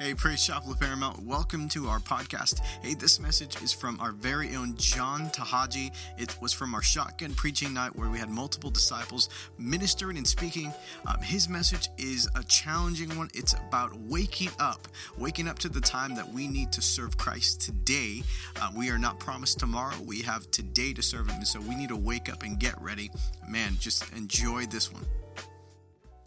Hey, Praise Chapel Paramount. Welcome to our podcast. Hey, this message is from our very own John Tahaji. It was from our shotgun preaching night where we had multiple disciples ministering and speaking. Um, his message is a challenging one. It's about waking up, waking up to the time that we need to serve Christ today. Uh, we are not promised tomorrow. We have today to serve Him. And so we need to wake up and get ready. Man, just enjoy this one.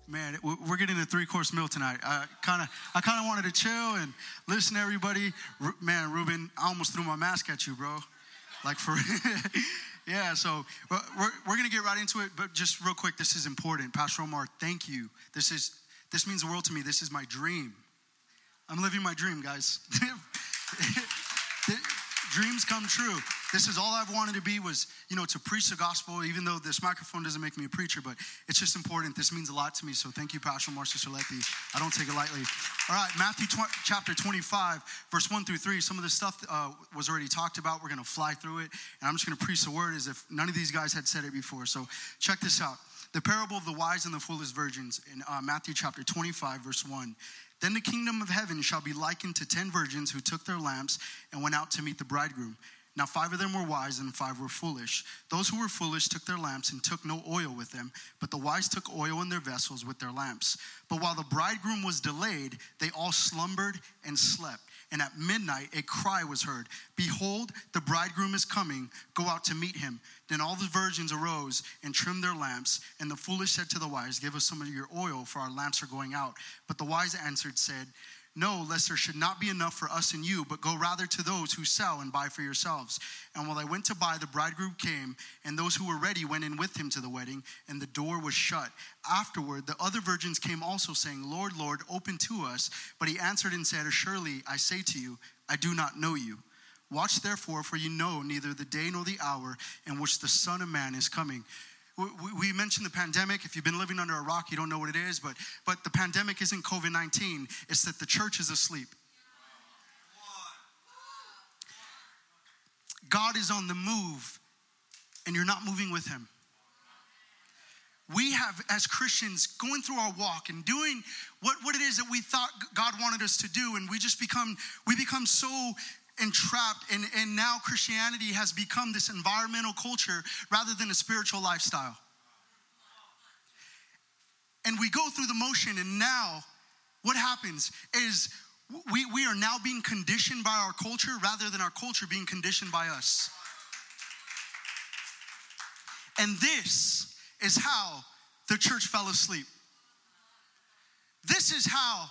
Man, we're getting a three-course meal tonight. I kind of, I kind of wanted to chill and listen to everybody. Man, Ruben, I almost threw my mask at you, bro. Like for, yeah. So we're we're gonna get right into it, but just real quick, this is important. Pastor Omar, thank you. This is this means the world to me. This is my dream. I'm living my dream, guys. dreams come true. This is all I've wanted to be was, you know, to preach the gospel, even though this microphone doesn't make me a preacher, but it's just important. This means a lot to me. So thank you, Pastor Marcia Soletti. I don't take it lightly. All right, Matthew chapter 25, verse 1 through 3. Some of the stuff uh, was already talked about. We're going to fly through it. And I'm just going to preach the word as if none of these guys had said it before. So check this out. The parable of the wise and the foolish virgins in uh, Matthew chapter 25, verse 1. Then the kingdom of heaven shall be likened to ten virgins who took their lamps and went out to meet the bridegroom. Now, five of them were wise and five were foolish. Those who were foolish took their lamps and took no oil with them, but the wise took oil in their vessels with their lamps. But while the bridegroom was delayed, they all slumbered and slept. And at midnight, a cry was heard Behold, the bridegroom is coming. Go out to meet him. Then all the virgins arose and trimmed their lamps. And the foolish said to the wise, Give us some of your oil, for our lamps are going out. But the wise answered, said, no, lest there should not be enough for us and you, but go rather to those who sell and buy for yourselves. And while I went to buy, the bridegroom came, and those who were ready went in with him to the wedding, and the door was shut. Afterward, the other virgins came also, saying, Lord, Lord, open to us. But he answered and said, Surely I say to you, I do not know you. Watch therefore, for you know neither the day nor the hour in which the Son of Man is coming we mentioned the pandemic. If you've been living under a rock, you don't know what it is, but, but the pandemic isn't COVID 19, it's that the church is asleep. God is on the move, and you're not moving with Him. We have, as Christians, going through our walk and doing what, what it is that we thought God wanted us to do, and we just become, we become so entrapped and, and now christianity has become this environmental culture rather than a spiritual lifestyle. And we go through the motion and now what happens is we, we are now being conditioned by our culture rather than our culture being conditioned by us. And this is how the church fell asleep. This is how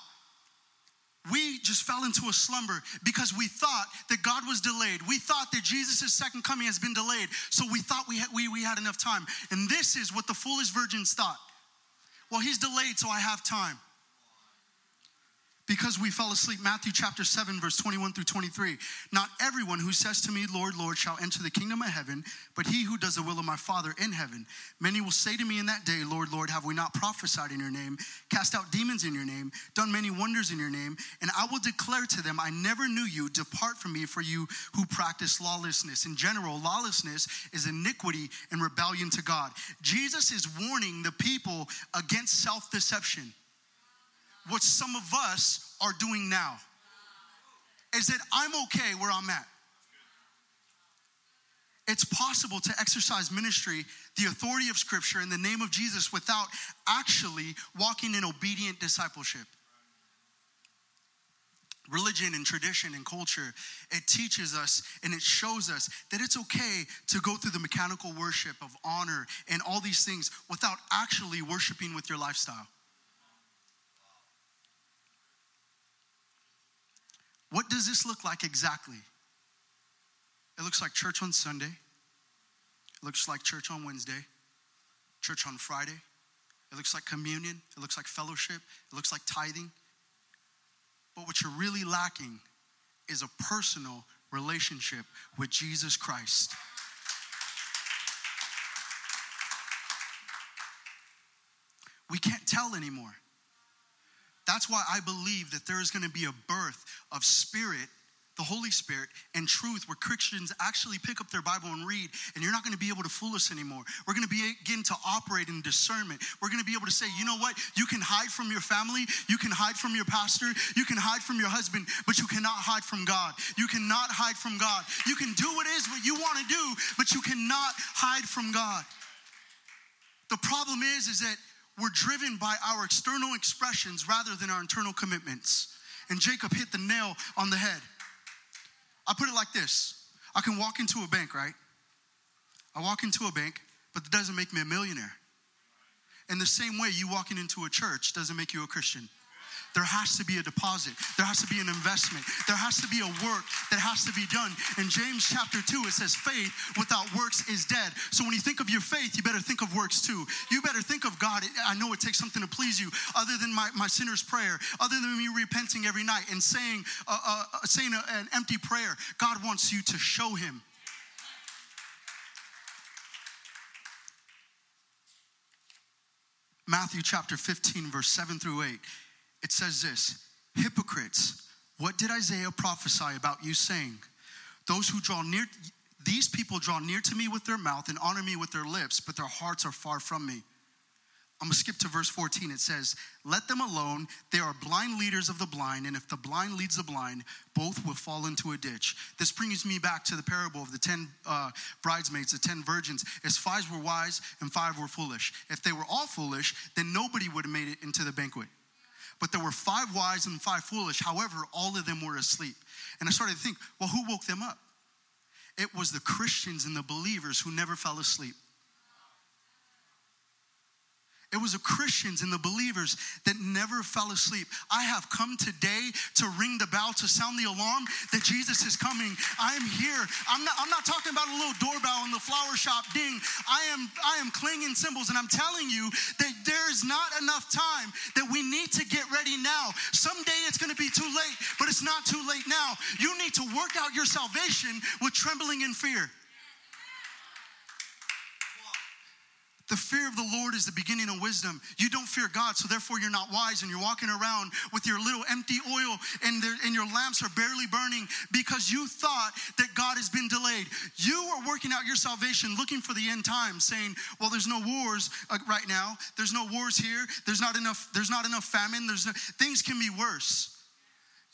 we just fell into a slumber because we thought that God was delayed. We thought that Jesus' second coming has been delayed. So we thought we had, we, we had enough time. And this is what the foolish virgins thought. Well, he's delayed, so I have time because we fell asleep. Matthew chapter 7, verse 21 through 23. Not everyone who says to me, Lord, Lord, shall enter the kingdom of heaven, but he who does the will of my Father in heaven. Many will say to me in that day, Lord, Lord, have we not prophesied in your name, cast out demons in your name, done many wonders in your name? And I will declare to them, I never knew you. Depart from me for you who practice lawlessness. In general, lawlessness is iniquity and rebellion to God. Jesus is warning the people against self deception what some of us are doing now is that I'm okay where I'm at. It's possible to exercise ministry, the authority of Scripture, in the name of Jesus without actually walking in obedient discipleship. Religion and tradition and culture, it teaches us and it shows us that it's okay to go through the mechanical worship of honor and all these things without actually worshiping with your lifestyle. What does this look like exactly? It looks like church on Sunday. It looks like church on Wednesday, church on Friday. It looks like communion. It looks like fellowship. It looks like tithing. But what you're really lacking is a personal relationship with Jesus Christ. We can't tell anymore. That's why I believe that there is going to be a birth of spirit the Holy Spirit and truth where Christians actually pick up their Bible and read, and you're not going to be able to fool us anymore. We're going to begin to operate in discernment. We're going to be able to say, you know what? You can hide from your family, you can hide from your pastor, you can hide from your husband, but you cannot hide from God. You cannot hide from God. You can do what is what you want to do, but you cannot hide from God. The problem is, is that we're driven by our external expressions rather than our internal commitments. And Jacob hit the nail on the head. I put it like this I can walk into a bank, right? I walk into a bank, but that doesn't make me a millionaire. In the same way, you walking into a church doesn't make you a Christian. There has to be a deposit. There has to be an investment. There has to be a work that has to be done. In James chapter 2, it says, faith without works is dead. So when you think of your faith, you better think of works too. You better think of God. I know it takes something to please you other than my, my sinner's prayer, other than me repenting every night and saying, uh, uh, saying a, an empty prayer. God wants you to show Him. Matthew chapter 15, verse 7 through 8 it says this Hypocrites, what did Isaiah prophesy about you, saying, Those who draw near, these people draw near to me with their mouth and honor me with their lips, but their hearts are far from me. I'm gonna skip to verse 14. It says, Let them alone. They are blind leaders of the blind, and if the blind leads the blind, both will fall into a ditch. This brings me back to the parable of the 10 uh, bridesmaids, the 10 virgins. As five were wise and five were foolish. If they were all foolish, then nobody would have made it into the banquet. But there were five wise and five foolish. However, all of them were asleep. And I started to think, well, who woke them up? It was the Christians and the believers who never fell asleep. It was the Christians and the believers that never fell asleep. I have come today to ring the bell, to sound the alarm that Jesus is coming. I am here. I'm not, I'm not talking about a little doorbell in the flower shop ding. I am, I am clanging cymbals and I'm telling you that there's not enough time that we need to get ready now. Someday it's going to be too late, but it's not too late now. You need to work out your salvation with trembling and fear. The fear of the Lord is the beginning of wisdom. You don't fear God, so therefore you're not wise, and you're walking around with your little empty oil, and, and your lamps are barely burning because you thought that God has been delayed. You are working out your salvation, looking for the end time, saying, "Well, there's no wars uh, right now. There's no wars here. There's not enough. There's not enough famine. There's no, things can be worse."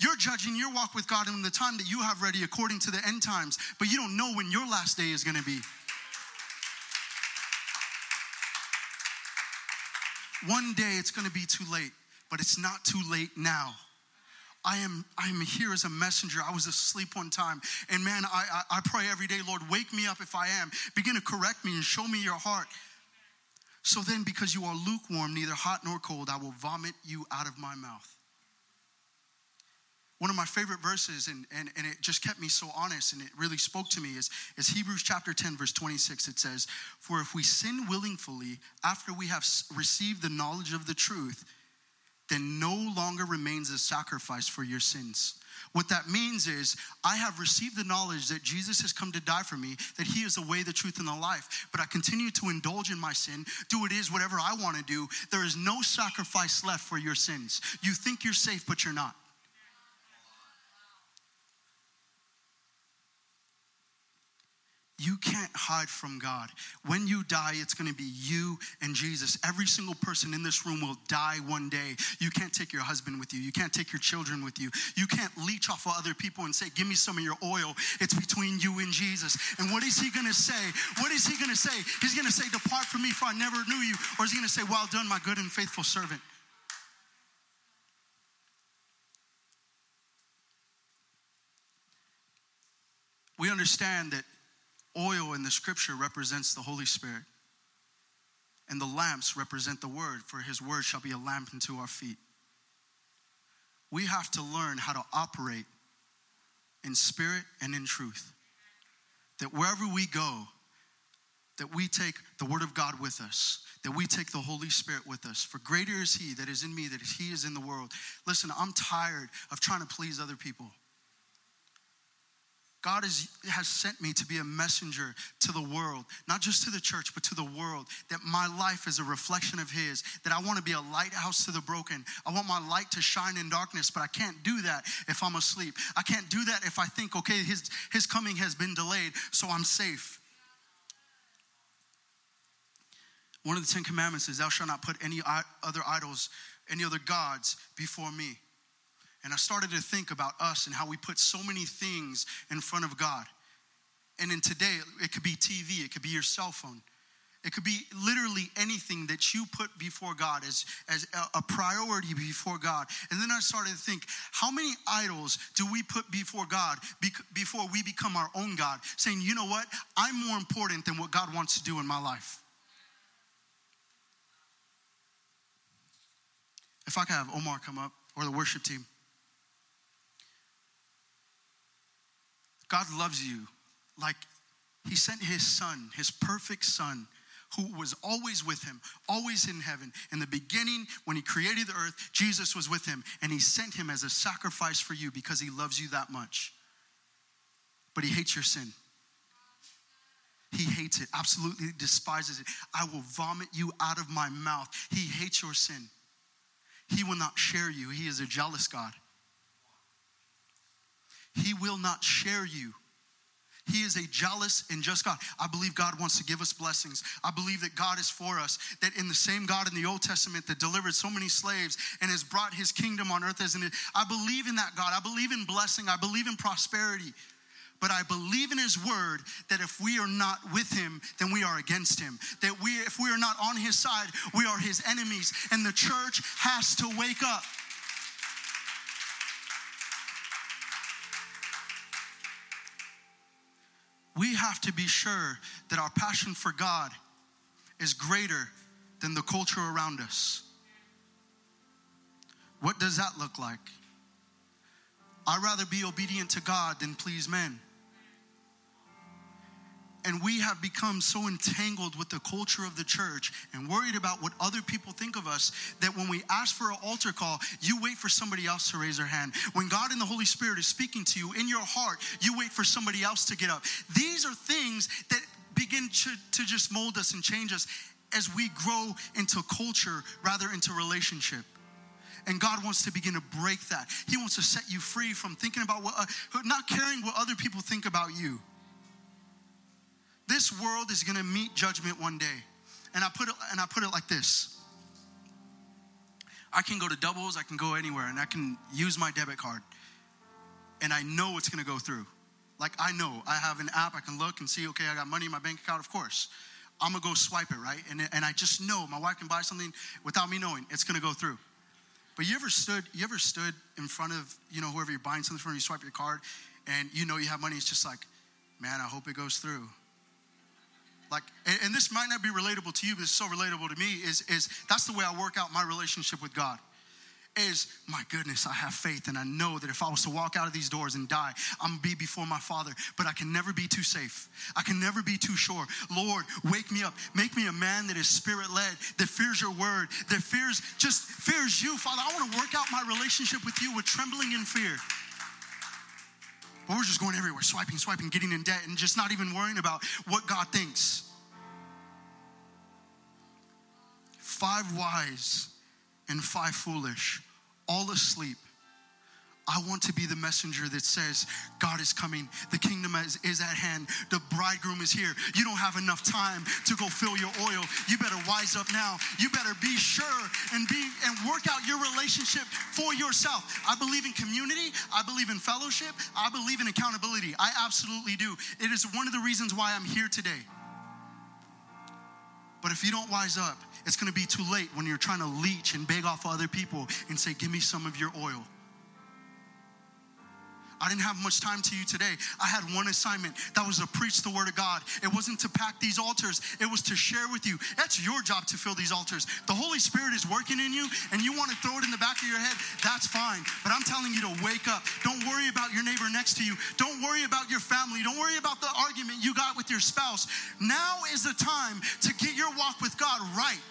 You're judging your walk with God in the time that you have ready according to the end times, but you don't know when your last day is going to be. One day it's going to be too late, but it's not too late now. I am I am here as a messenger. I was asleep one time, and man, I, I, I pray every day, Lord, wake me up if I am. Begin to correct me and show me your heart. So then, because you are lukewarm, neither hot nor cold, I will vomit you out of my mouth one of my favorite verses, and, and, and it just kept me so honest and it really spoke to me, is, is Hebrews chapter 10, verse 26. It says, For if we sin willingly after we have received the knowledge of the truth, then no longer remains a sacrifice for your sins. What that means is, I have received the knowledge that Jesus has come to die for me, that He is the way, the truth, and the life. But I continue to indulge in my sin, do it is whatever I want to do. There is no sacrifice left for your sins. You think you're safe, but you're not. You can't hide from God. When you die, it's going to be you and Jesus. Every single person in this room will die one day. You can't take your husband with you. You can't take your children with you. You can't leech off of other people and say, Give me some of your oil. It's between you and Jesus. And what is he going to say? What is he going to say? He's going to say, Depart from me, for I never knew you. Or is he going to say, Well done, my good and faithful servant? We understand that Oil in the scripture represents the Holy Spirit, and the lamps represent the word, for his word shall be a lamp unto our feet. We have to learn how to operate in spirit and in truth. That wherever we go, that we take the word of God with us, that we take the Holy Spirit with us. For greater is He that is in me, that He is in the world. Listen, I'm tired of trying to please other people. God is, has sent me to be a messenger to the world, not just to the church, but to the world. That my life is a reflection of His. That I want to be a lighthouse to the broken. I want my light to shine in darkness, but I can't do that if I'm asleep. I can't do that if I think, okay, His, his coming has been delayed, so I'm safe. One of the Ten Commandments is, Thou shalt not put any other idols, any other gods before me. And I started to think about us and how we put so many things in front of God. And in today, it could be TV, it could be your cell phone. It could be literally anything that you put before God as, as a priority before God. And then I started to think, how many idols do we put before God before we become our own God? Saying, you know what? I'm more important than what God wants to do in my life. If I could have Omar come up or the worship team. God loves you like He sent His Son, His perfect Son, who was always with Him, always in heaven. In the beginning, when He created the earth, Jesus was with Him, and He sent Him as a sacrifice for you because He loves you that much. But He hates your sin. He hates it, absolutely despises it. I will vomit you out of my mouth. He hates your sin. He will not share you. He is a jealous God. He will not share you. He is a jealous and just God. I believe God wants to give us blessings. I believe that God is for us. That in the same God in the Old Testament that delivered so many slaves and has brought his kingdom on earth as an I believe in that God. I believe in blessing. I believe in prosperity. But I believe in his word that if we are not with him, then we are against him. That we if we are not on his side, we are his enemies. And the church has to wake up. We have to be sure that our passion for God is greater than the culture around us. What does that look like? I'd rather be obedient to God than please men. And we have become so entangled with the culture of the church and worried about what other people think of us that when we ask for an altar call, you wait for somebody else to raise their hand. When God and the Holy Spirit is speaking to you in your heart, you wait for somebody else to get up. These are things that begin to, to just mold us and change us as we grow into culture rather into relationship. And God wants to begin to break that. He wants to set you free from thinking about what, uh, not caring what other people think about you. This world is going to meet judgment one day. And I put it and I put it like this. I can go to doubles, I can go anywhere and I can use my debit card. And I know it's going to go through. Like I know, I have an app I can look and see okay, I got money in my bank account, of course. I'm to go swipe it, right? And and I just know my wife can buy something without me knowing it's to go through. But you ever stood you ever stood in front of, you know, whoever you're buying something from, you swipe your card and you know you have money, it's just like, man, I hope it goes through. Like, and, and this might not be relatable to you, but it's so relatable to me. Is is that's the way I work out my relationship with God is my goodness, I have faith and I know that if I was to walk out of these doors and die, I'm gonna be before my Father, but I can never be too safe. I can never be too sure. Lord, wake me up. Make me a man that is spirit led, that fears your word, that fears, just fears you. Father, I wanna work out my relationship with you with trembling and fear. But we're just going everywhere, swiping, swiping, getting in debt, and just not even worrying about what God thinks. Five wise and five foolish, all asleep. I want to be the messenger that says, God is coming. The kingdom is, is, at hand. The bridegroom is here. You don't have enough time to go fill your oil. You better wise up now. You better be sure and be and work out your relationship for yourself. I believe in community. I believe in fellowship. I believe in accountability. I absolutely do. It is one of the reasons why I'm here today. But if you don't wise up, it's going to be too late when you're trying to leech and beg off other people and say, Give me some of your oil. I didn't have much time to you today. I had one assignment that was to preach the word of God. It wasn't to pack these altars, it was to share with you. That's your job to fill these altars. The Holy Spirit is working in you and you want to throw it in the back of your head, that's fine. But I'm telling you to wake up. Don't worry about your neighbor next to you. Don't worry about your family. Don't worry about the argument you got with your spouse. Now is the time to get your walk with God right.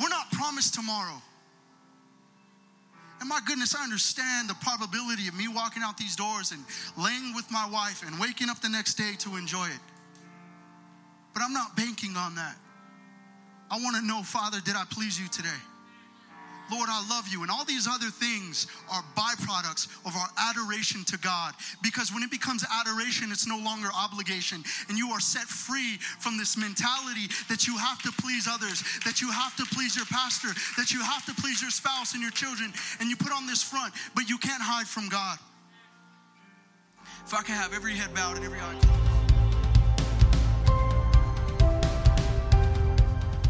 We're not promised tomorrow. And my goodness, I understand the probability of me walking out these doors and laying with my wife and waking up the next day to enjoy it. But I'm not banking on that. I want to know, Father, did I please you today? Lord, I love you. And all these other things are byproducts of our adoration to God. Because when it becomes adoration, it's no longer obligation. And you are set free from this mentality that you have to please others, that you have to please your pastor, that you have to please your spouse and your children. And you put on this front, but you can't hide from God. If I can have every head bowed and every eye closed.